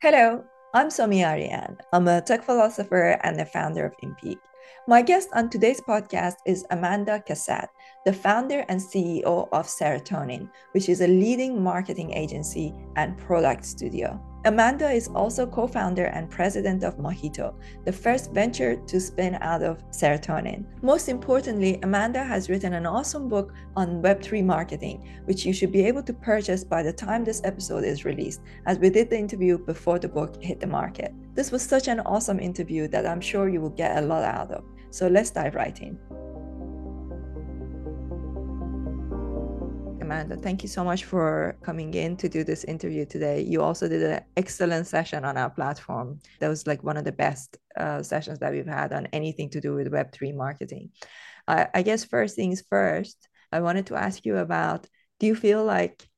Hello, I'm Somi Arian. I'm a tech philosopher and the founder of Impeak. My guest on today's podcast is Amanda Cassatt, the founder and CEO of Serotonin, which is a leading marketing agency and product studio. Amanda is also co founder and president of Mojito, the first venture to spin out of serotonin. Most importantly, Amanda has written an awesome book on Web3 marketing, which you should be able to purchase by the time this episode is released, as we did the interview before the book hit the market. This was such an awesome interview that I'm sure you will get a lot out of. So let's dive right in. Amanda. Thank you so much for coming in to do this interview today. You also did an excellent session on our platform. That was like one of the best uh, sessions that we've had on anything to do with Web3 marketing. Uh, I guess first things first, I wanted to ask you about do you feel like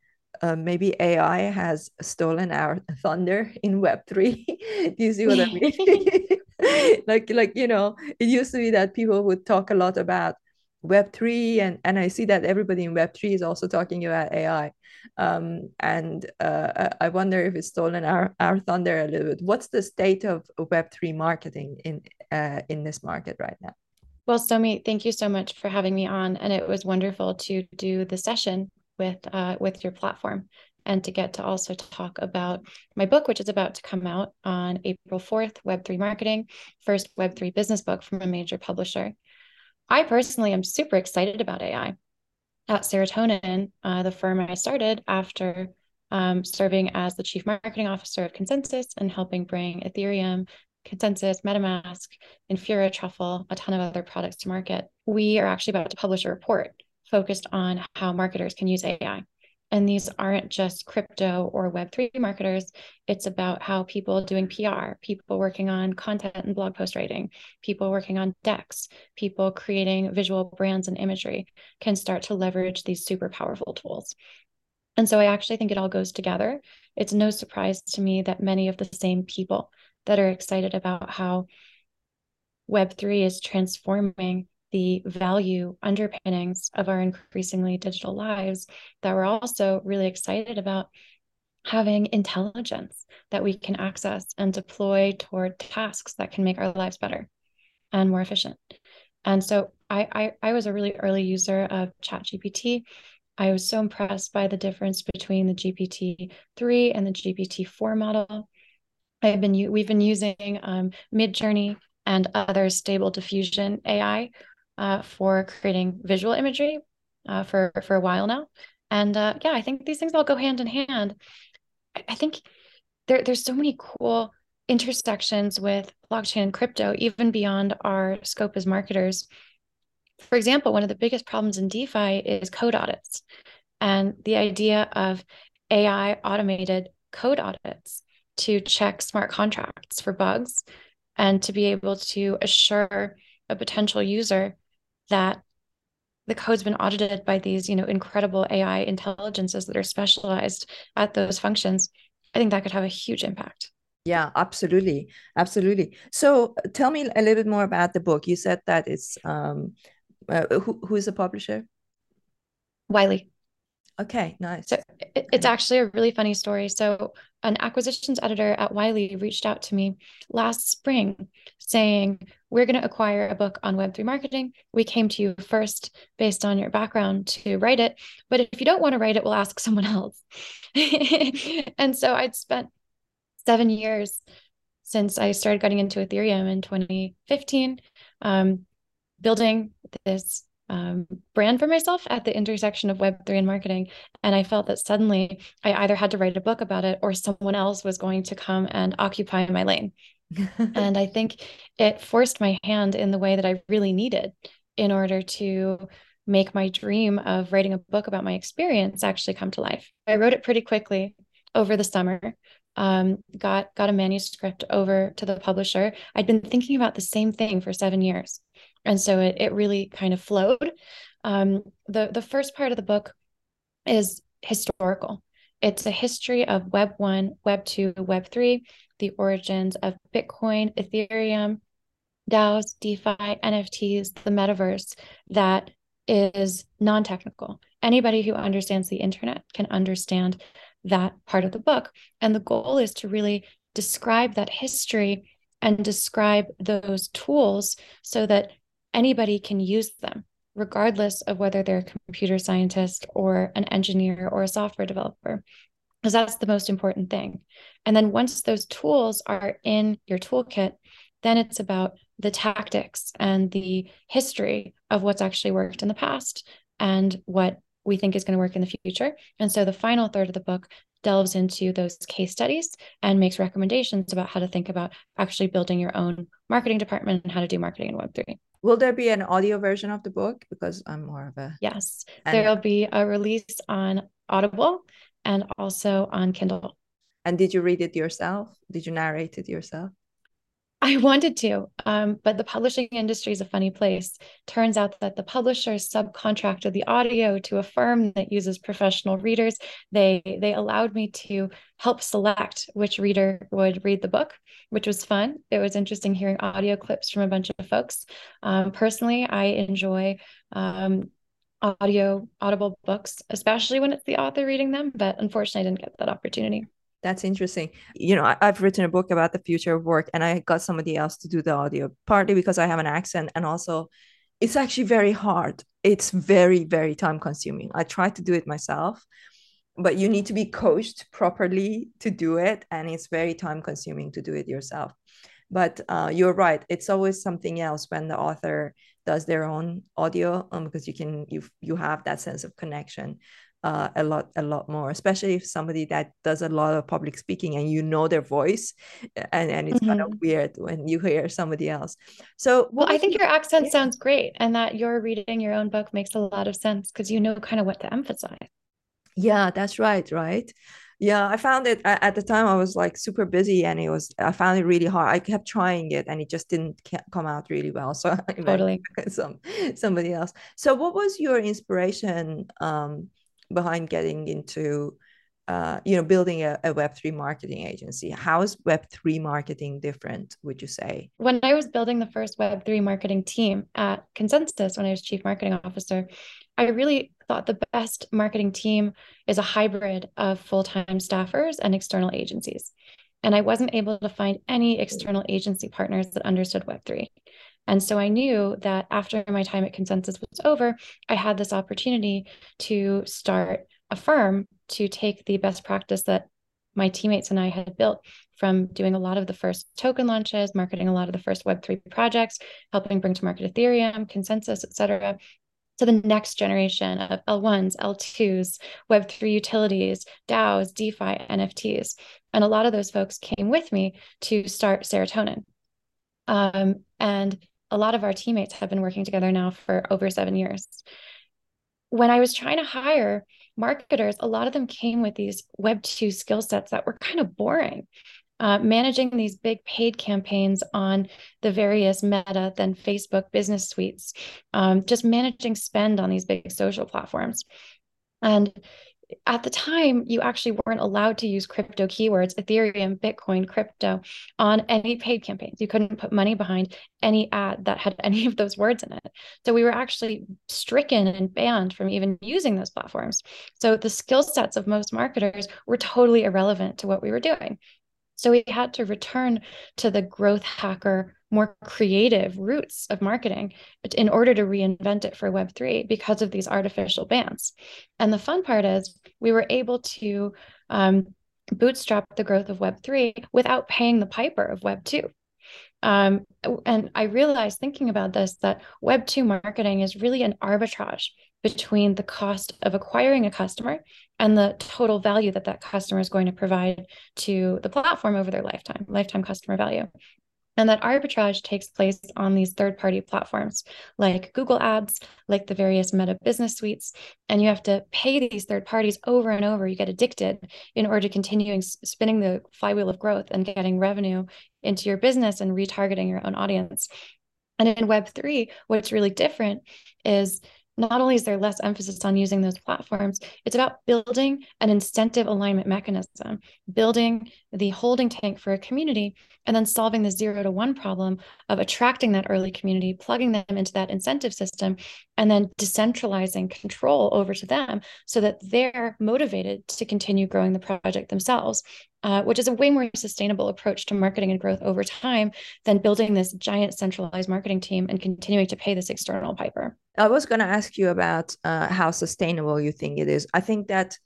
uh, maybe AI has stolen our thunder in Web3? do you see what I mean? like, like, you know, it used to be that people would talk a lot about web3 and and i see that everybody in web3 is also talking about ai um, and uh, i wonder if it's stolen our, our thunder a little bit. What's the state of web3 marketing in uh, in this market right now? Well somi thank you so much for having me on and it was wonderful to do the session with uh, with your platform and to get to also talk about my book, which is about to come out on April 4th, Web3 Marketing, first Web3 business book from a major publisher. I personally am super excited about AI. At Serotonin, uh, the firm I started after um, serving as the chief marketing officer of ConsenSys and helping bring Ethereum, ConsenSys, MetaMask, Infura, Truffle, a ton of other products to market. We are actually about to publish a report focused on how marketers can use AI. And these aren't just crypto or Web3 marketers. It's about how people doing PR, people working on content and blog post writing, people working on decks, people creating visual brands and imagery can start to leverage these super powerful tools. And so I actually think it all goes together. It's no surprise to me that many of the same people that are excited about how Web3 is transforming the value underpinnings of our increasingly digital lives that we're also really excited about having intelligence that we can access and deploy toward tasks that can make our lives better and more efficient. And so I, I, I was a really early user of ChatGPT. I was so impressed by the difference between the GPT-3 and the GPT-4 model. I've been we've been using um, Midjourney and other stable diffusion AI uh, for creating visual imagery uh, for for a while now, and uh, yeah, I think these things all go hand in hand. I, think there there's so many cool intersections with blockchain and crypto, even beyond our scope as marketers. For example, one of the biggest problems in DeFi is code audits, and the idea of AI automated code audits to check smart contracts for bugs and to be able to assure a potential user that the code's been audited by these you know incredible ai intelligences that are specialized at those functions i think that could have a huge impact. Yeah absolutely. Absolutely. So tell me a little bit more about the book. You said that it's um uh, who, who's the publisher? Wiley. Okay, nice. So it, it's actually a really funny story. So an acquisitions editor at Wiley reached out to me last spring saying, We're going to acquire a book on Web3 marketing. We came to you first based on your background to write it. But if you don't want to write it, we'll ask someone else. and so I'd spent seven years since I started getting into Ethereum in 2015, um, building this um, brand for myself at the intersection of Web3 and marketing. And I felt that suddenly I either had to write a book about it or someone else was going to come and occupy my lane. And I think it forced my hand in the way that I really needed in order to make my dream of writing a book about my experience actually come to life. I wrote it pretty quickly over the summer. Um, got got a manuscript over to the publisher. I'd been thinking about the same thing for seven years and so it, it really kind of flowed um, the the first part of the book is historical it's a history of web 1 web 2 web 3 the origins of bitcoin ethereum daos defi nfts the metaverse that is non-technical. Anybody who understands the internet can understand that part of the book. And the goal is to really describe that history and describe those tools so that anybody can use them, regardless of whether they're a computer scientist or an engineer or a software developer, because that's the most important thing. And then once those tools are in your toolkit, then it's about the tactics and the history of what's actually worked in the past and what we think is going to work in the future. And so the final third of the book delves into those case studies and makes recommendations about how to think about actually building your own marketing department and how to do marketing in Web3. Will there be an audio version of the book? Because I'm more of a. Yes, there'll be a release on Audible and also on Kindle. And did you read it yourself? Did you narrate it yourself? I wanted to, um, but the publishing industry is a funny place. Turns out that the publishers subcontracted the audio to a firm that uses professional readers. They they allowed me to help select which reader would read the book, which was fun. It was interesting hearing audio clips from a bunch of folks. Um, personally, I enjoy um, audio audible books, especially when it's the author reading them. But unfortunately, I didn't get that opportunity. That's interesting. You know, I, have written a book about the future of work and I got somebody else to do the audio, partly because I have an accent and also it's actually very hard. It's very, very time consuming. I try to do it myself, but you need to be coached properly to do it. And it's very time consuming to do it yourself. But uh, you're right. It's always something else when the author does their own audio um, because you can you you have that sense of connection uh, a lot a lot more especially if somebody that does a lot of public speaking and you know their voice and, and it's mm-hmm. kind of mm-hmm. weird when you hear somebody else so well i think your accent yeah. sounds great and that you're reading your own book makes a lot of sense because you know kind of what to emphasize yeah that's right right yeah i found it at the time i was like super busy and it was i found it really hard. I kept trying it and it just didn't come out really well. So totally. some somebody else. So what was your inspiration um behind getting into uh, you know building a, a web3 marketing agency? How is web3 marketing different would you say? When i was building the first web3 marketing team at ConsenSys when i was chief marketing officer i really thought the best marketing team is a hybrid of full-time staffers and external agencies. And i wasn't able to find any external agency partners that understood web3 and so I knew that after my time at ConsenSys was over, I had this opportunity to start a firm to take the best practice that my teammates and I had built from doing a lot of the first token launches, marketing a lot of the first Web3 projects, helping bring to market Ethereum, ConsenSys, et cetera, to the next generation of L1s, L2s, Web3 utilities, DAOs, DeFi, NFTs. And a lot of those folks came with me to start Serotonin. Um, and a lot of our teammates have been working together now for over seven years. When I was trying to hire marketers, a lot of them came with these Web 2 skill sets that were kind of boring. Uh, managing these big paid campaigns on the various Meta, then Facebook business suites, um, just managing spend on these big social platforms. And at the time, you actually weren't allowed to use crypto keywords, Ethereum, Bitcoin, crypto on any paid campaigns. You couldn't put money behind any ad that had any of those words in it. So we were actually stricken and banned from even using those platforms. So the skill sets of most marketers were totally irrelevant to what we were doing. So we had to return to the growth hacker more creative roots of marketing in order to reinvent it for Web3 because of these artificial bans. And the fun part is we were able to um, bootstrap the growth of Web3 without paying the piper of Web2. Um, and I realized thinking about this that Web2 marketing is really an arbitrage between the cost of acquiring a customer and the total value that that customer is going to provide to the platform over their lifetime, lifetime customer value. And that arbitrage takes place on these third party platforms like Google Ads, like the various Meta business suites. And you have to pay these third parties over and over. You get addicted in order to continue spinning the flywheel of growth and getting revenue into your business and retargeting your own audience. And in Web3, what's really different is not only is there less emphasis on using those platforms, it's about building an incentive alignment mechanism, building the holding tank for a community, and then solving the zero to one problem of attracting that early community, plugging them into that incentive system, and then decentralizing control over to them so that they're motivated to continue growing the project themselves. Uh, which is a way more sustainable approach to marketing and growth over time than building this giant centralized marketing team and continuing to pay this external piper. I was going to ask you about uh, how sustainable you think it is. I think that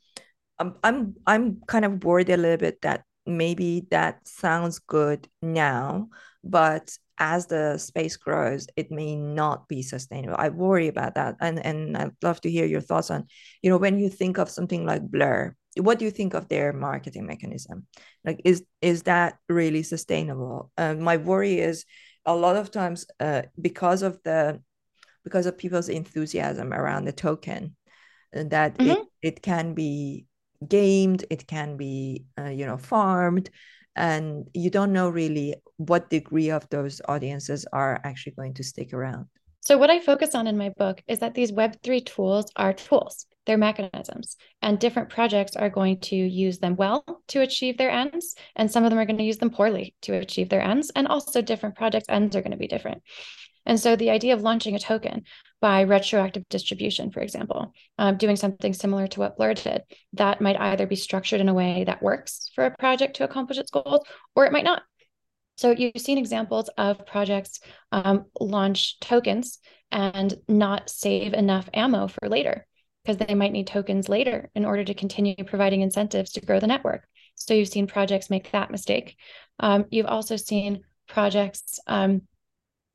I'm, I'm I'm kind of worried a little bit that maybe that sounds good now, but as the space grows, it may not be sustainable. I worry about that. And and I'd love to hear your thoughts on, you know, when you think of something like Blur, what do you think of their marketing mechanism? Like, is is that really sustainable? Uh, my worry is a lot of times uh, because of the because of people's enthusiasm around the token, uh, that mm-hmm. it, it can be gamed, it can be uh, you know farmed, and you don't know really what degree of those audiences are actually going to stick around. So, what I focus on in my book is that these Web3 tools are tools, they're mechanisms, and different projects are going to use them well to achieve their ends, and some of them are going to use them poorly to achieve their ends, and also different projects' ends are going to be different. And so, the idea of launching a token by retroactive distribution, for example, um, doing something similar to what Blur did, that might either be structured in a way that works for a project to accomplish its goals, or it might not. So you've seen examples of projects um, launch tokens and not save enough ammo for later because they might need tokens later in order to continue providing incentives to grow the network. So you've seen projects make that mistake. Um, you've also seen projects um,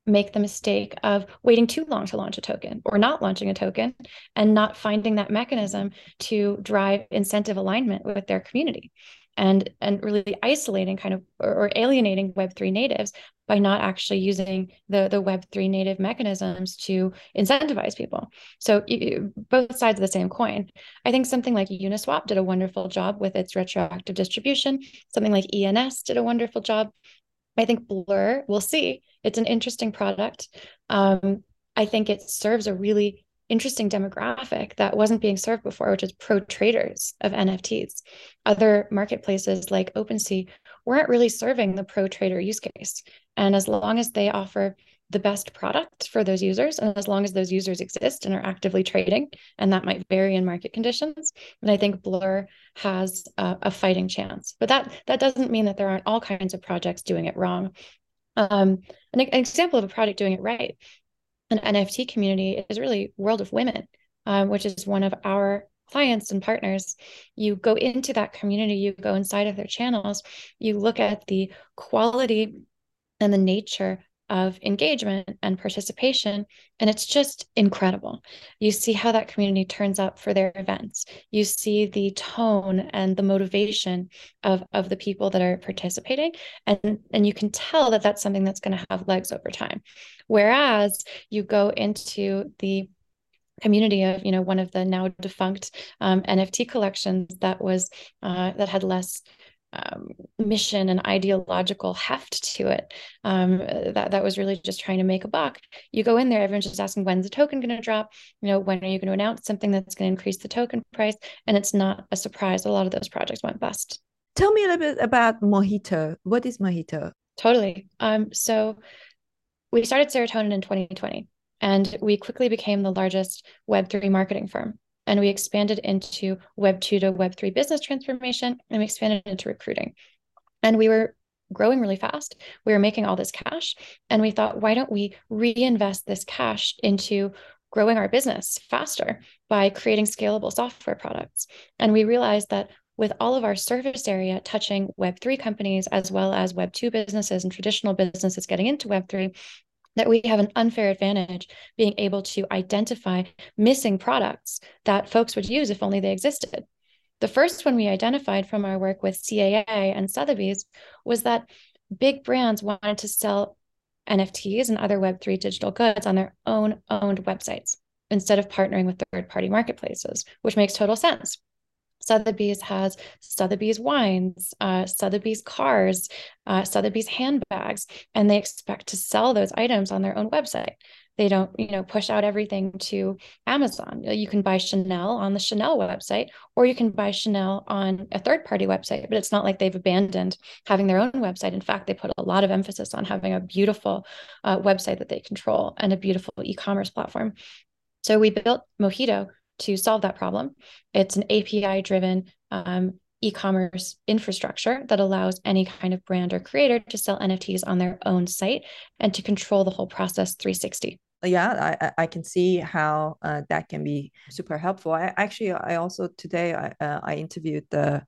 make the mistake of waiting too long to launch a token or not launching a token and not finding that mechanism to drive incentive alignment with their community and and really isolating kind of or, or alienating web3 natives by not actually using the the web3 native mechanisms to incentivize people so you, both sides of the same coin i think something like uniswap did a wonderful job with its retroactive distribution something like ens did a wonderful job I think Blur, we'll see. It's an interesting product. Um, I think it serves a really interesting demographic that wasn't being served before, which is pro traders of NFTs. Other marketplaces like OpenSea weren't really serving the pro trader use case. And as long as they offer the best product for those users and as long as those users exist and are actively trading and that might vary in market conditions and i think blur has a, a fighting chance but that that doesn't mean that there aren't all kinds of projects doing it wrong um, an, an example of a project doing it right an nft community is really world of women um, which is one of our clients and partners. You go into that community you go inside of their channels you look at the quality and the nature of engagement and participation. And it's just incredible. You see how that community turns up for their events. You see the tone and the motivation of, of the people that are participating. And, and you can tell that that's something that's going to have legs over time. Whereas you go into the community of you know one of the now defunct um, nft collections that was uh, that had less um, mission and ideological heft to it um, that that was really just trying to make a buck. You go in there everyone's just asking when's the token going to drop? You know when are you going to announce something that's going to increase the token price? And it's not a surprise a lot of those projects went bust. Tell me a little bit about mojito. What is mojito? Totally. Um, so we started serotonin in 2020 and we quickly became the largest web3 marketing firm and we expanded into Web 2 to Web 3 business transformation, and we expanded into recruiting. And we were growing really fast. We were making all this cash. And we thought, why don't we reinvest this cash into growing our business faster by creating scalable software products? And we realized that with all of our service area touching Web3 companies as well as Web2 businesses and traditional businesses getting into Web3, that we have an unfair advantage being able to identify missing products that folks would use if only they existed. The first one we identified from our work with CAA and Sotheby's was that big brands wanted to sell NFTs and other Web3 digital goods on their own owned websites instead of partnering with third party marketplaces, which makes total sense. Sotheby's has Sotheby's wines, uh, Sotheby's cars, uh, Sotheby's handbags, and they expect to sell those items on their own website. They don't, you know, push out everything to Amazon. You can buy Chanel on the Chanel website, or you can buy Chanel on a third-party website. But it's not like they've abandoned having their own website. In fact, they put a lot of emphasis on having a beautiful uh, website that they control and a beautiful e-commerce platform. So we built Mojito to solve that problem. It's an API driven um, e-commerce infrastructure that allows any kind of brand or creator to sell NFTs on their own site and to control the whole process 360 yeah i i can see how uh, that can be super helpful i actually i also today i uh, i interviewed the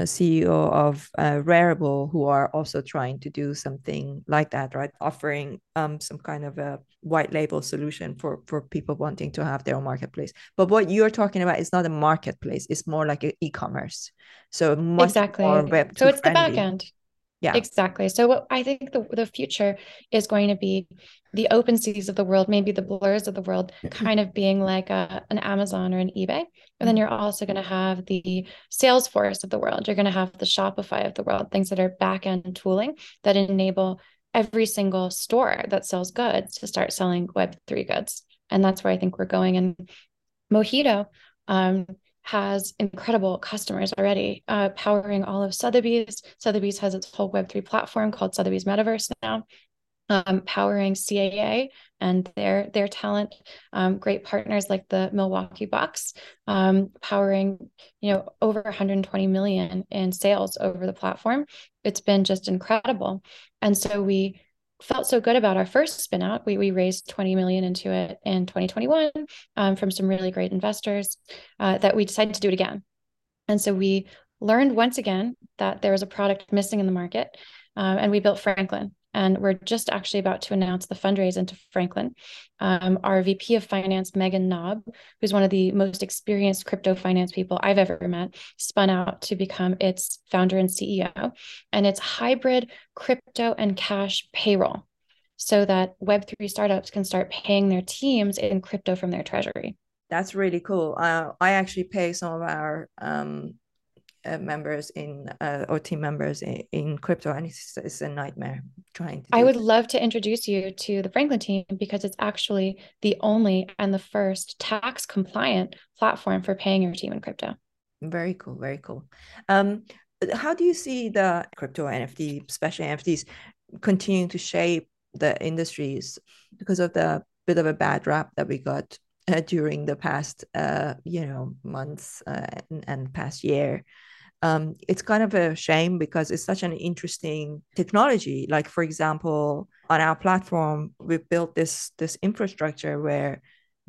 CEO of uh, Rarible, who are also trying to do something like that, right? Offering um, some kind of a white label solution for for people wanting to have their own marketplace. But what you're talking about is not a marketplace; it's more like an e-commerce. So much exactly. more web. So it's friendly. the back end. Yeah. Exactly. So what I think the, the future is going to be the OpenSeas of the world, maybe the blurs of the world, kind of being like a, an Amazon or an eBay. And then mm-hmm. you're also going to have the Salesforce of the world. You're going to have the Shopify of the world, things that are back end tooling that enable every single store that sells goods to start selling Web3 goods. And that's where I think we're going. And Mojito um, has incredible customers already, uh, powering all of Sotheby's. Sotheby's has its whole Web3 platform called Sotheby's Metaverse now, um, powering CAA and their their talent. Um, great partners like the Milwaukee Bucks, um, powering you know over 120 million in sales over the platform. It's been just incredible, and so we felt so good about our first spin out. We, we raised 20 million into it in 2021 um, from some really great investors uh, that we decided to do it again. And so we learned once again that there was a product missing in the market. Um, and we built Franklin. And we're just actually about to announce the fundraise into Franklin. Um, our VP of Finance, Megan Knab, who's one of the most experienced crypto finance people I've ever met, spun out to become its founder and CEO. And it's hybrid crypto and cash payroll so that Web3 startups can start paying their teams in crypto from their treasury. That's really cool. Uh, I actually pay some of our um, uh, members in uh, or team members in, in crypto and it's, it's, a nightmare trying to i would love to introduce you to the franklin team because it's actually the only and the first tax compliant platform for paying your team in crypto. Very cool very cool. Um, how do you see the crypto nft especially nfts continuing to shape the industries because of the bit of a bad rap that we got uh, during the past uh, you know months uh, and, and past year um, it's kind of a shame because it's such an interesting technology. Like for example, on our platform, we've built this this infrastructure where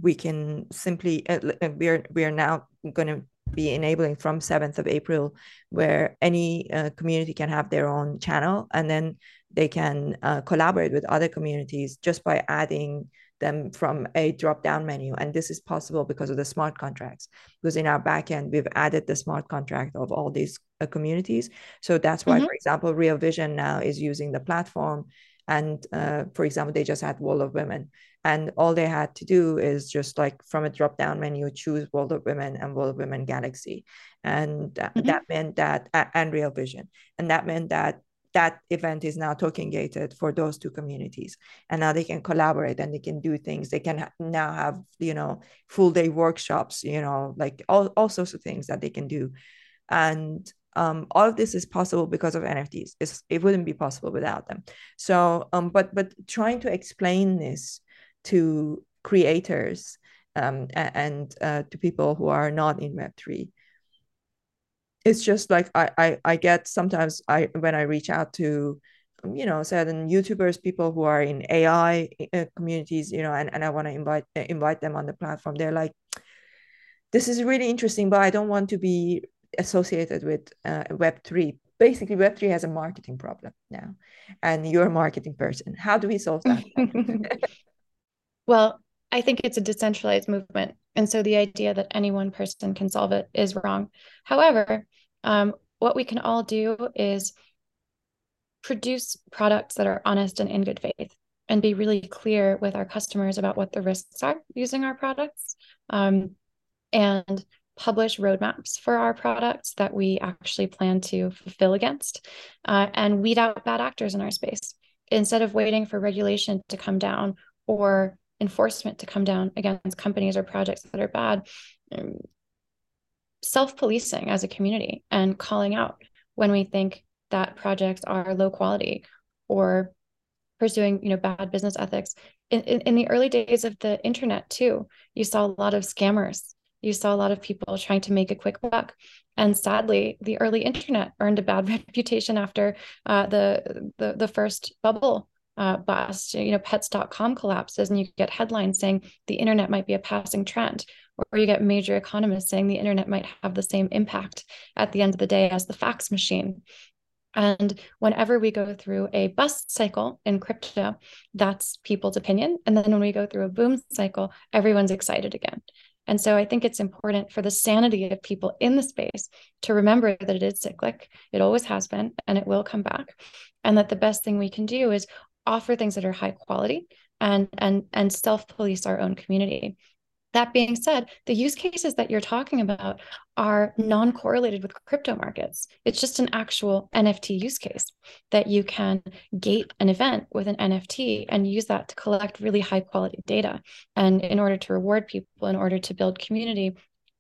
we can simply uh, uh we're we are now going to be enabling from 7th of April, where any uh, community can have their own channel and then they can uh, collaborate with other communities just by adding them from a drop down menu. And this is possible because of the smart contracts. Because in our backend, we've added the smart contract of all these uh, communities. So that's why, mm-hmm. for example, Real Vision now is using the platform. And uh, for example, they just had World of Women. And all they had to do is just like from a drop down menu, choose World of Women and World of Women Galaxy. And mm-hmm. that meant that, and Real Vision. And that meant that that event is now token gated for those two communities. And now they can collaborate and they can do things. They can ha- now have you know full day workshops you know like all, all sorts of things that they can do. And um, all of this is possible because of nfts it's, it wouldn't be possible without them. So um, but but trying to explain this to creators um, and uh, to people who are not in web3 it's just like I, I I get sometimes I when I reach out to you know certain YouTubers, people who are in AI uh, communities, you know, and, and I want to invite uh, invite them on the platform. They're like, this is really interesting, but I don't want to be associated with uh, Web three. Basically, Web three has a marketing problem now, and you're a marketing person. How do we solve that? well, I think it's a decentralized movement. And so the idea that any one person can solve it is wrong. However, um, what we can all do is produce products that are honest and in good faith and be really clear with our customers about what the risks are using our products um, and publish roadmaps for our products that we actually plan to fulfill against uh, and weed out bad actors in our space instead of waiting for regulation to come down or enforcement to come down against companies or projects that are bad um, self-policing as a community and calling out when we think that projects are low quality or pursuing you know bad business ethics. In, in, in the early days of the internet too you saw a lot of scammers. You saw a lot of people trying to make a quick buck. And sadly, the early internet earned a bad reputation after uh, the, the the first bubble uh, bust. You know, Pets.com collapses, and you get headlines saying the internet might be a passing trend, or you get major economists saying the internet might have the same impact at the end of the day as the fax machine. And whenever we go through a bust cycle in crypto, that's people's opinion. And then when we go through a boom cycle, everyone's excited again. And so I think it's important for the sanity of people in the space to remember that it is cyclic, it always has been, and it will come back. And that the best thing we can do is offer things that are high quality and and and self-police our own community. That being said, the use cases that you're talking about are non correlated with crypto markets. It's just an actual NFT use case that you can gate an event with an NFT and use that to collect really high quality data. And in order to reward people, in order to build community,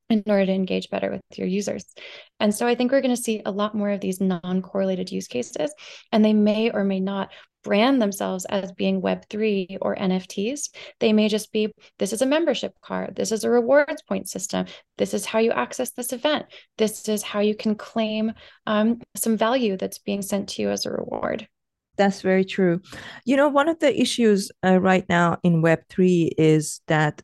in order to engage better with your users. And so I think we're going to see a lot more of these non correlated use cases, and they may or may not brand themselves as being Web3 or NFTs. They may just be this is a membership card, this is a rewards point system, this is how you access this event, this is how you can claim um, some value that's being sent to you as a reward. That's very true. You know, one of the issues uh, right now in Web3 is that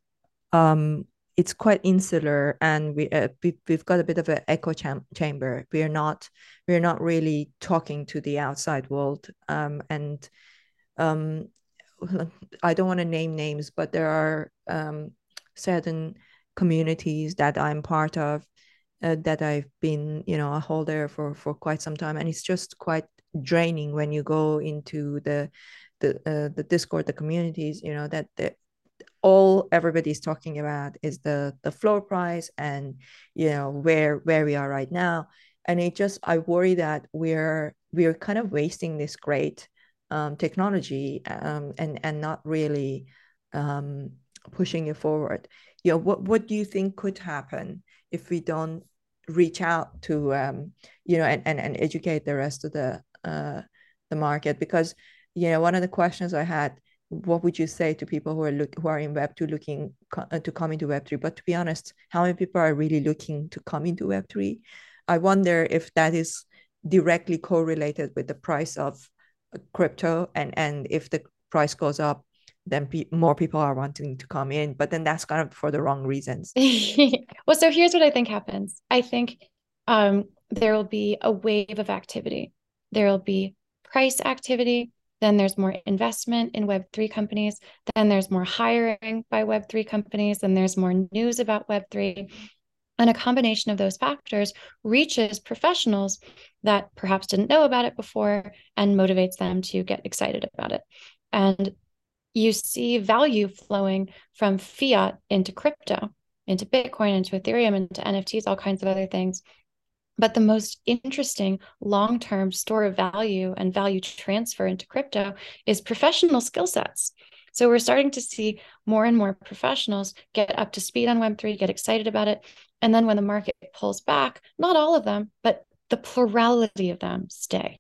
um, it's quite insular and we, uh, we have got a bit of an echo cham- chamber. We're not we're not really talking to the outside world um, and um, i don't want to name names but there are um, certain communities that i'm part of uh, that i've been you know a holder for for quite some time and it's just quite draining when you go into the the uh, the discord the communities you know that the, all everybody's talking about is the the floor price and you know where where we are right now. And it just i worry that we're we're kind of wasting this great um, technology um, and and not really um, pushing it forward. You know what what do you think could happen if we don't reach out to um, you know and, and and educate the rest of the uh, the market? Because you know one of the questions i had what would you say to people who are look who are in web 2 looking uh, to come into web 3 but to be honest how many people are really looking to come into web 3 i wonder if that is directly correlated with the price of uh, crypto and and if the price goes up then pe- more people are wanting to come in. But then that's kind of for the wrong reasons. Well so here's what i think happens. I think um, there will be a wave of activity. There will be price activity then there's more investment in Web3 companies. Then there's more hiring by Web3 companies. Then there's more news about Web3. And a combination of those factors reaches professionals that perhaps didn't know about it before and motivates them to get excited about it. And you see value flowing from fiat into crypto, into Bitcoin, into Ethereum, into NFTs, all kinds of other things. But the most interesting long term store of value and value transfer into crypto is professional skill sets. So we're starting to see more and more professionals get up to speed on Web3, get excited about it. And then when the market pulls back, not all of them, but the plurality of them stay.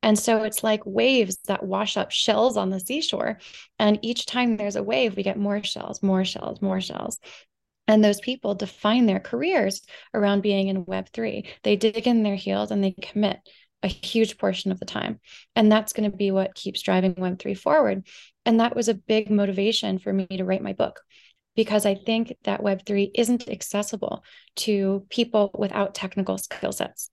And so it's like waves that wash up shells on the seashore. And each time there's a wave, we get more shells, more shells, more shells. And those people define their careers around being in Web3. They dig in their heels and they commit a huge portion of the time. And that's going to be what keeps driving Web3 forward. And that was a big motivation for me to write my book because I think that Web3 isn't accessible to people without technical skill sets.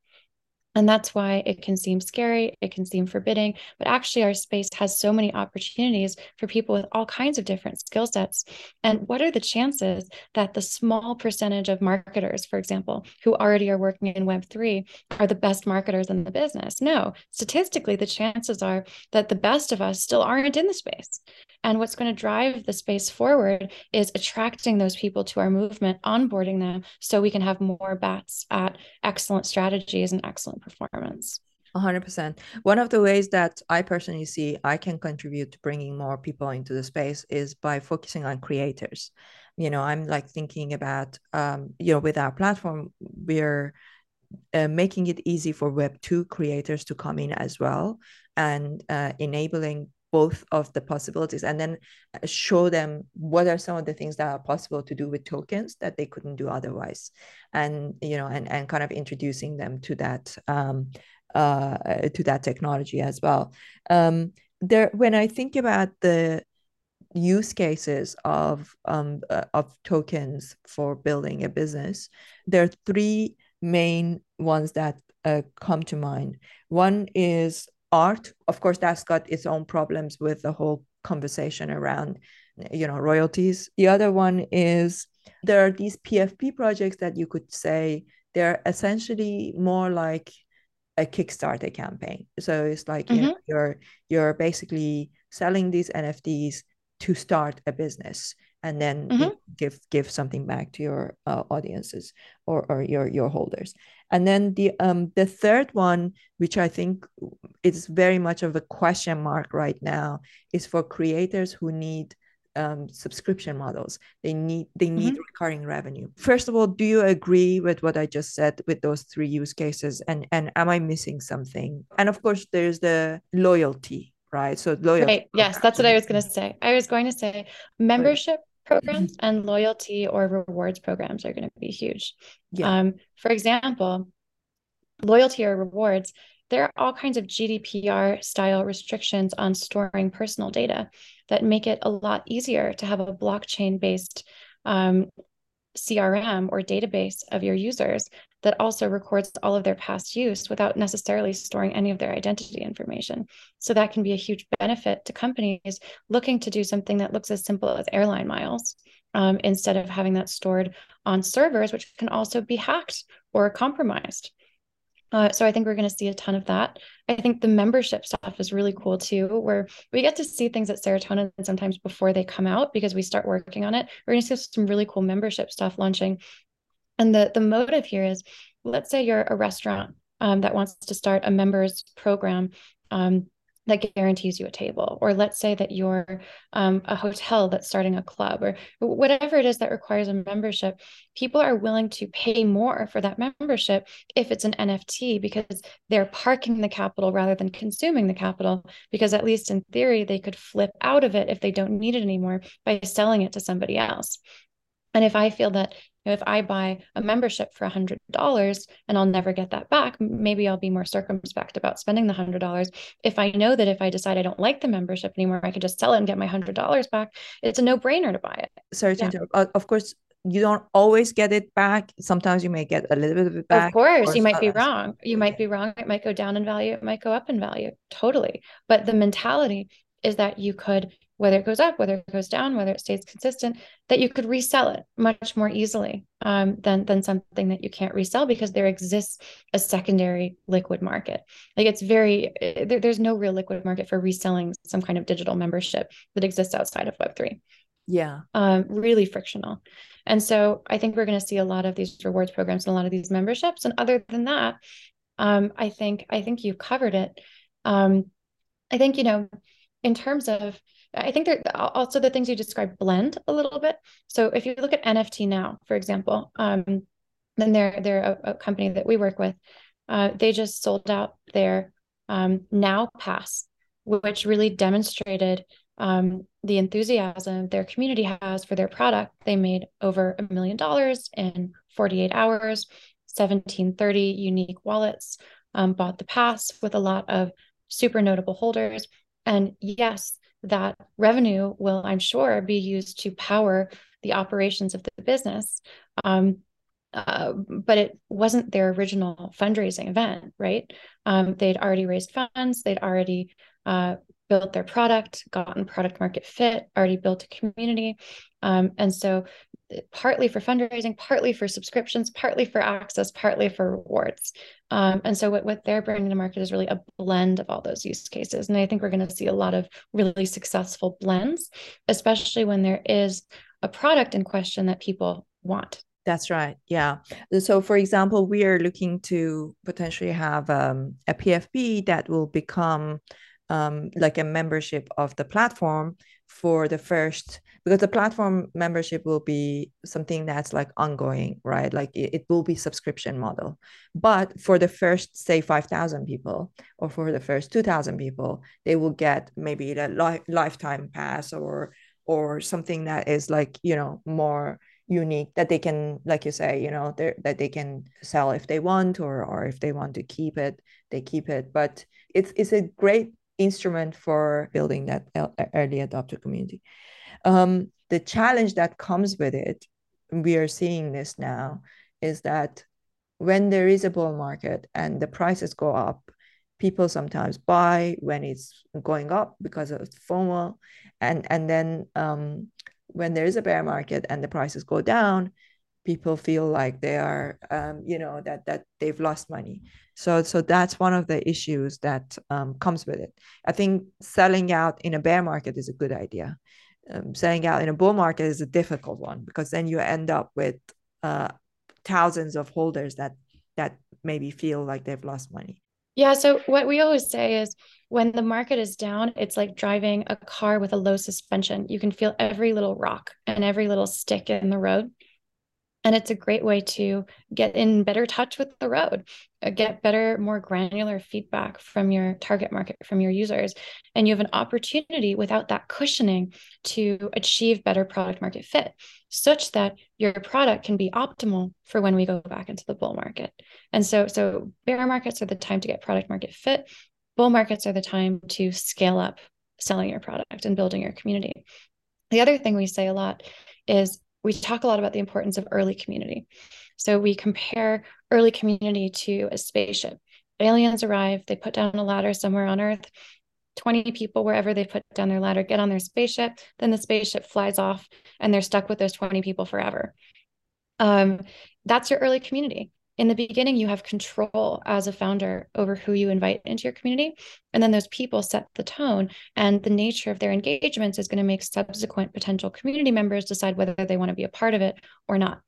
And that's why it can seem scary, it can seem forbidding, but actually, our space has so many opportunities for people with all kinds of different skill sets. And what are the chances that the small percentage of marketers, for example, who already are working in Web3 are the best marketers in the business? No, statistically, the chances are that the best of us still aren't in the space. And what's going to drive the space forward is attracting those people to our movement, onboarding them so we can have more bats at excellent strategies and excellent performance. 100%. One of the ways that I personally see I can contribute to bringing more people into the space is by focusing on creators. You know, I'm like thinking about, um, you know, with our platform, we're uh, making it easy for Web2 creators to come in as well and uh, enabling both of the possibilities and then show them what are some of the things that are possible to do with tokens that they couldn't do otherwise. And you know and, and kind of introducing them to that um, uh, to that technology as well. Um, there when i think about the use cases of um, uh, of tokens for building a business there are three main ones that uh, come to mind. One is art of course that's got its own problems with the whole conversation around you know royalties. The other one is there are these pfp projects that you could say they're essentially more like a kickstarter campaign. So it's like mm-hmm. you know, you're you're basically selling these nfts to start a business and then mm-hmm. give give something back to your uh, audiences or, or your your holders. And then the um the third one which i think is very much of a question mark right now is for creators who need um, subscription models. They need they need mm-hmm. recurring revenue. First of all do you agree with what i just said with those three use cases? And and am i missing something? And of course there's the loyalty right? So loyalty right. Yes that's what i was going to say. I was going to say membership programs and loyalty or rewards programs are going to be huge. Yeah. Um, for example, loyalty or rewards, there are all kinds of GDPR style restrictions on storing personal data that make it a lot easier to have a blockchain based um, CRM or database of your users that also records all of their past use without necessarily storing any of their identity information. So that can be a huge benefit to companies looking to do something that looks as simple as airline miles um, instead of having that stored on servers, which can also be hacked or compromised. Uh, so I think we're going to see a ton of that. I think the membership stuff is really cool too, where we get to see things at Serotonin sometimes before they come out because we start working on it. We're going to see some really cool membership stuff launching. And the the motive here is, let's say you're a restaurant um, that wants to start a members program. Um, that guarantees you a table or let's say that you're um, a hotel that's starting a club or whatever it is that requires a membership people are willing to pay more for that membership if it's an nft because they're parking the capital rather than consuming the capital because at least in theory they could flip out of it if they don't need it anymore by selling it to somebody else and if I feel that if I buy a membership for $100 and I'll never get that back, maybe I'll be more circumspect about spending the $100. If I know that if I decide I don't like the membership anymore, I could just sell it and get my $100 back, it's a no brainer to buy it. Sorry to yeah. interrupt. Uh, of course, you don't always get it back. Sometimes you may get a little bit of it back. Of course, you might be wrong. You might be wrong. It might go down in value. It might go up in value. Totally. But the mentality is that you could whether it goes up, whether it goes down, whether it stays consistent, that you could resell it much more easily um, than than something that you can't resell because there exists a secondary liquid market. Like it's very eh, there, there's no real liquid market for reselling some kind of digital membership that exists outside of Web three. Yeah, um, really frictional. And so I think we're going to see a lot of these rewards programs and a lot of these memberships. And other than that, um, I think I think you covered it. Um, I think you know in terms of I think there also the things you described blend a little bit. So if you look at NFT now, for example, um, then they're they're a, a, company that we work with. Uh, they just sold out their um, Now Pass, which really demonstrated um, the enthusiasm their community has for their product. They made over a million dollars in 48 hours, 1730 unique wallets, um, bought the pass with a lot of super notable holders. And yes, that revenue will, I'm sure, be used to power the operations of the business. Um, uh, but it wasn't their original fundraising event, right? Um, they'd already raised funds, they'd already uh, built their product, gotten product market fit, already built a community. Um, and so, partly for fundraising, partly for subscriptions, partly for access, partly for rewards. Um, and so, what, what they're bringing to market is really a blend of all those use cases. And I think we're going to see a lot of really successful blends, especially when there is a product in question that people want. That's right. Yeah. So, for example, we are looking to potentially have um, a PFP that will become um, like a membership of the platform for the first because the platform membership will be something that's like ongoing right? Like it, it will be subscription model. But for the first say 5000 people or for the first 2000 people they will get maybe the li- lifetime pass or or something that is like you know more unique that they can like you say you know that they can sell if they want or or if they want to keep it they keep it. But it's it's a great instrument for building that uh, early adopter community um, the challenge that comes with it we are seeing this now is that when there is a bull market and the prices go up people sometimes buy when it's going up because of FOMO, and and then um, when there is a bear market and the prices go down, people feel like they are, um, you know, that that they've lost money. So so that's one of the issues that um, comes with it. I think selling out in a bear market is a good idea. Um, selling out in a bull market is a difficult one because then you end up with uh, thousands of holders that that maybe feel like they've lost money. Yeah. So what we always say is when the market is down, it's like driving a car with a low suspension. You can feel every little rock and every little stick in the road and it's a great way to get in better touch with the road uh, get better more granular feedback from your target market from your users. And you have an opportunity without that cushioning to achieve better product market fit such that your product can be optimal for when we go back into the bull market. And so so bear markets are the time to get product market fit. Bull markets are the time to scale up selling your product and building your community. The other thing we say a lot is we talk a lot about the importance of early community. So we compare early community to a spaceship. Aliens arrive, they put down a ladder somewhere on Earth. 20 people, wherever they put down their ladder, get on their spaceship. Then the spaceship flies off and they're stuck with those 20 people forever. Um, that's your early community in the beginning you have control as a founder over who you invite into your community. And then those people set the tone and the nature of their engagements is going to make subsequent potential community members decide whether they want to be a part of it or not.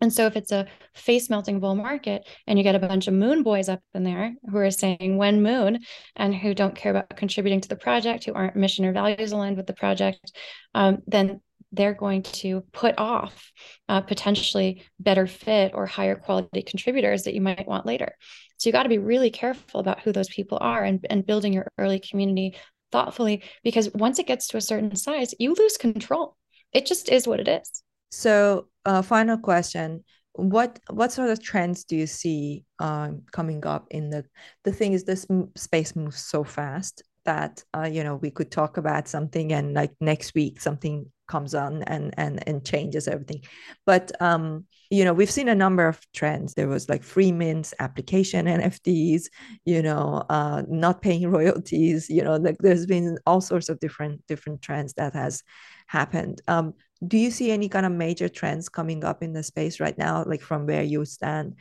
And so if it's a face melting bull market and you get a bunch of moon boys up in there who are saying when moon? and who don't care about contributing to the project, who aren't mission or values aligned with the project, um, then they're going to put off uh, potentially better fit or higher quality contributors that you might want later. So you got to be really careful about who those people are and, and building your early community thoughtfully because once it gets to a certain size, you lose control. It just is what it is. So, uh, final question: what what sort of trends do you see um, coming up in the the thing is this space moves so fast that uh, you know we could talk about something and like next week something comes on and and and changes everything. But um you know we've seen a number of trends. There was like free mints application nfts you know uh not paying royalties you know like there's been all sorts of different different trends that has happened. Um do you see any kind of major trends coming up in the space right now like from where you stand?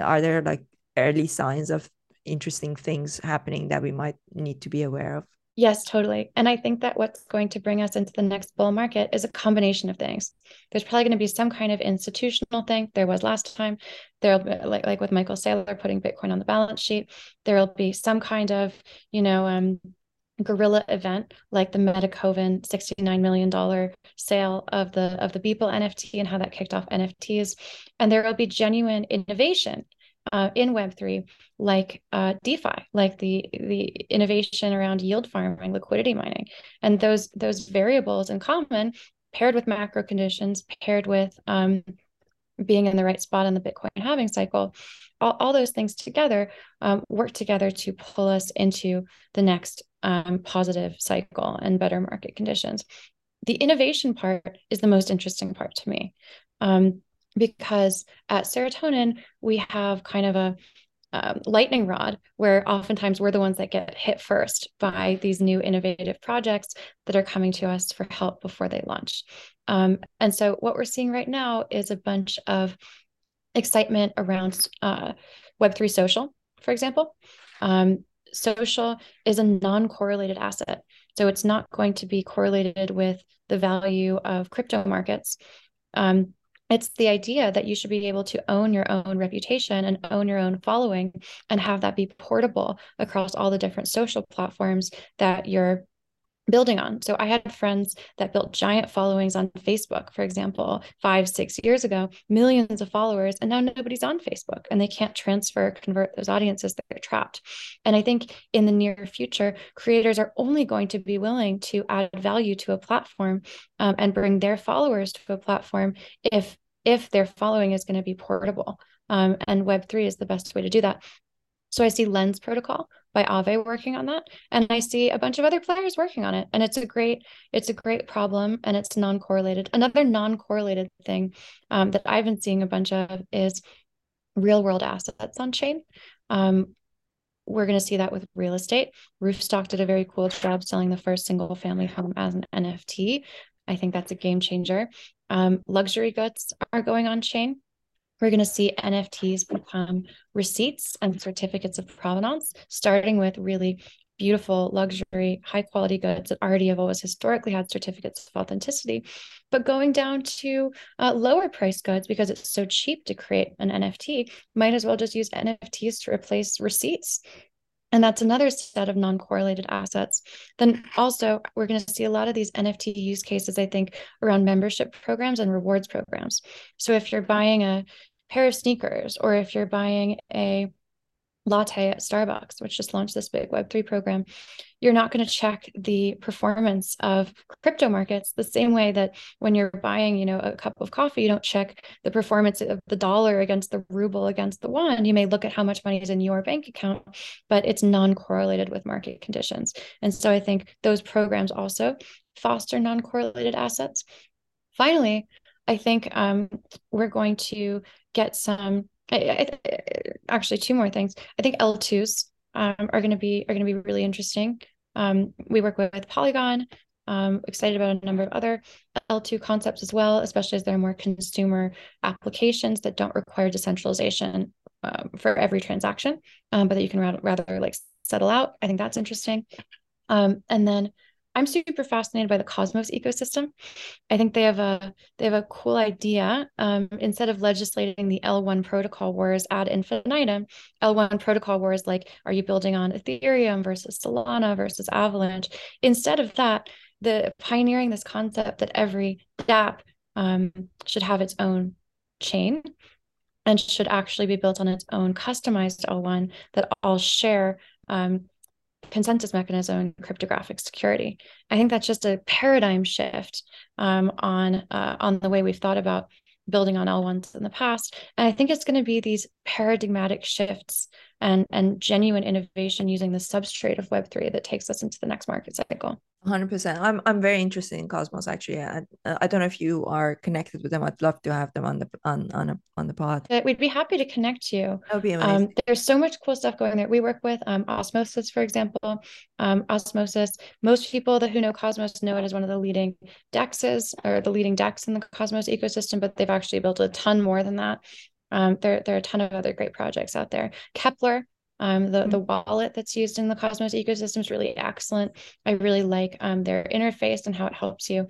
Are there like early signs of interesting things happening that we might need to be aware of Yes, totally. And I think that what's going to bring us into the next bull market is a combination of things. There's probably going to be some kind of institutional thing. There was last time. There'll be like, like with Michael Saylor putting Bitcoin on the balance sheet. There'll be some kind of, you know, um, guerrilla event like the Metakovan $69 million sale of the of the Beeple NFT and how that kicked off NFTs. And there will be genuine innovation uh, in Web3, like uh, DeFi, like the the innovation around yield farming, liquidity mining, and those those variables in common, paired with macro conditions, paired with um, being in the right spot in the Bitcoin halving cycle, all, all those things together um, work together to pull us into the next um, positive cycle and better market conditions. The innovation part is the most interesting part to me. Um, because at serotonin we have kind of a um, lightning rod where oftentimes we're the ones that get hit first by these new innovative projects that are coming to us for help before they launch. Um, and so what we're seeing right now is a bunch of excitement around uh, web3 social for example. Um, social is a non-correlated asset. So it's not going to be correlated with the value of crypto markets. Um, it's the idea that you should be able to own your own reputation and own your own following and have that be portable across all the different social platforms that you're building on. So I had friends that built giant followings on Facebook, for example, five, six years ago, millions of followers, and now nobody's on Facebook and they can't transfer, convert those audiences, they're trapped. And I think in the near future, creators are only going to be willing to add value to a platform um, and bring their followers to a platform if if their following is going to be portable. Um, and Web3 is the best way to do that. So I see Lens Protocol by Aave working on that, and I see a bunch of other players working on it. And it's a great, it's a great problem, and it's non-correlated. Another non-correlated thing um, that I've been seeing a bunch of is real-world assets on chain. Um, we're going to see that with real estate. Roofstock did a very cool job selling the first single-family home as an NFT. I think that's a game changer. Um, luxury goods are going on chain we're going to see NFTs become receipts and certificates of provenance, starting with really beautiful, luxury, high quality goods that already have always historically had certificates of authenticity, but going down to uh, lower price goods because it's so cheap to create an NFT, might as well just use NFTs to replace receipts. And that's another set of non correlated assets. Then also, we're going to see a lot of these NFT use cases, I think, around membership programs and rewards programs. So if you're buying a pair of sneakers, or if you're buying a latte at Starbucks, which just launched this big Web3 program, you're not going to check the performance of crypto markets the same way that when you're buying, you know, a cup of coffee, you don't check the performance of the dollar against the ruble against the won. You may look at how much money is in your bank account, but it's non-correlated with market conditions. And so I think those programs also foster non-correlated assets. Finally, I think um, we're going to get some. I, I, actually, two more things. I think L2s um, are going to be are going to be really interesting. Um, we work with, Polygon. Um, excited about a number of other L2 concepts as well, especially as there are more consumer applications that don't require decentralization um, for every transaction, um, but that you can rather, rather like settle out. I think that's interesting. Um, and then I'm super fascinated by the Cosmos ecosystem. I think they have a they have a cool idea. Um, instead of legislating the L1 protocol wars ad infinitum, L1 protocol wars like are you building on Ethereum versus Solana versus Avalanche? Instead of that, the pioneering this concept that every DApp um, should have its own chain and should actually be built on its own customized L1 that all share um, consensus mechanism and cryptographic security. I think that's just a paradigm shift um, on uh, on the way we've thought about building on L1s in the past. And I think it's going to be these paradigmatic shifts and and genuine innovation using the substrate of Web3 that takes us into the next market cycle. 100% i'm i'm very interested in cosmos actually. I, I don't know if you are connected with them. I'd love to have them on the on on a, on the pod. We'd be happy to connect you. That would be amazing. Um, there's so much cool stuff going there we work with. Um, osmosis for example. Um, osmosis most people that who know cosmos know it as one of the leading dexes or the leading dex in the cosmos ecosystem but they've actually built a ton more than that. Um, there, there are a ton of other great projects out there. Keplr um, the, the mm-hmm. wallet that's used in the Cosmos ecosystem is really excellent. I really like um, their interface and how it helps you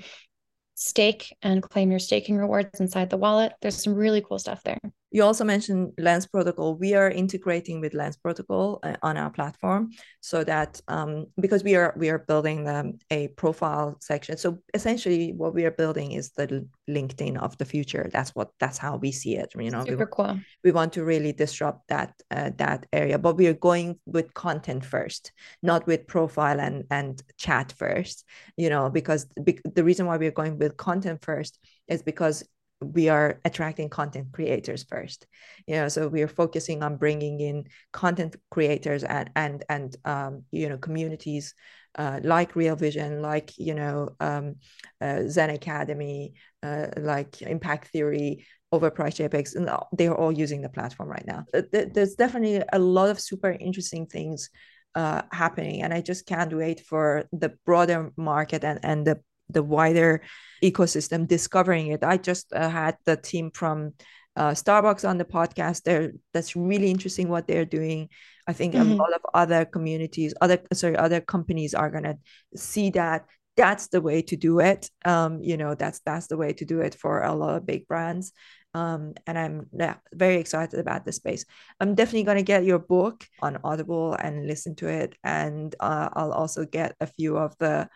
stake and claim your staking rewards inside the wallet. There's some really cool stuff there. You also mentioned Lens Protocol. We are integrating with Lens Protocol uh, on our platform so that um, because we are we are building um, a profile section. So essentially, what we are building is the LinkedIn of the future. That's what that's how we see it. You know, super we, cool. We want to really disrupt that uh, that area, but we are going with content first, not with profile and and chat first. You know, because the reason why we are going with content first is because we are attracting content creators first you know so we are focusing on bringing in content creators and and and um, you know communities uh, like real vision like you know um, uh, zen academy uh, like impact theory overpriced jpegs and they're all using the platform right now. There's definitely a lot of super interesting things uh, happening and i just can't wait for the broader market and and the the wider ecosystem discovering it i just uh, had the team from uh, starbucks on the podcast there that's really interesting what they're doing i think mm-hmm. a lot of other communities other sorry other companies are going to see that that's the way to do it. Um, you know, that's that's the way to do it for a lot of big brands. Um, and I'm yeah, very excited about the space. I'm definitely going to get your book on Audible and listen to it, and uh, I'll also get a few of the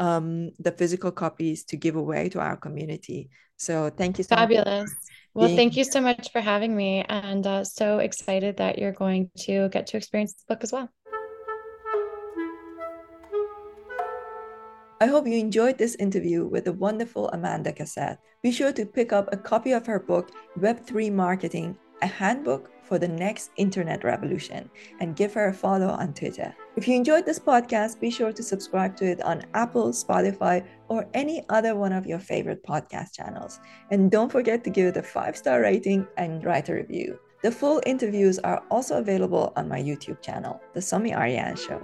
um, the physical copies to give away to our community. So thank you so Fabulous. Much well, thank you so much for having me, and uh, so excited that you're going to get to experience the book as well. I hope you enjoyed this interview with the wonderful Amanda Cassatt. Be sure to pick up a copy of her book, Web3 Marketing, a handbook for the next internet revolution, and give her a follow on Twitter. If you enjoyed this podcast, be sure to subscribe to it on Apple, Spotify, or any other one of your favorite podcast channels. And don't forget to give it a five star rating and write a review. The full interviews are also available on my YouTube channel, The Somi Arian Show.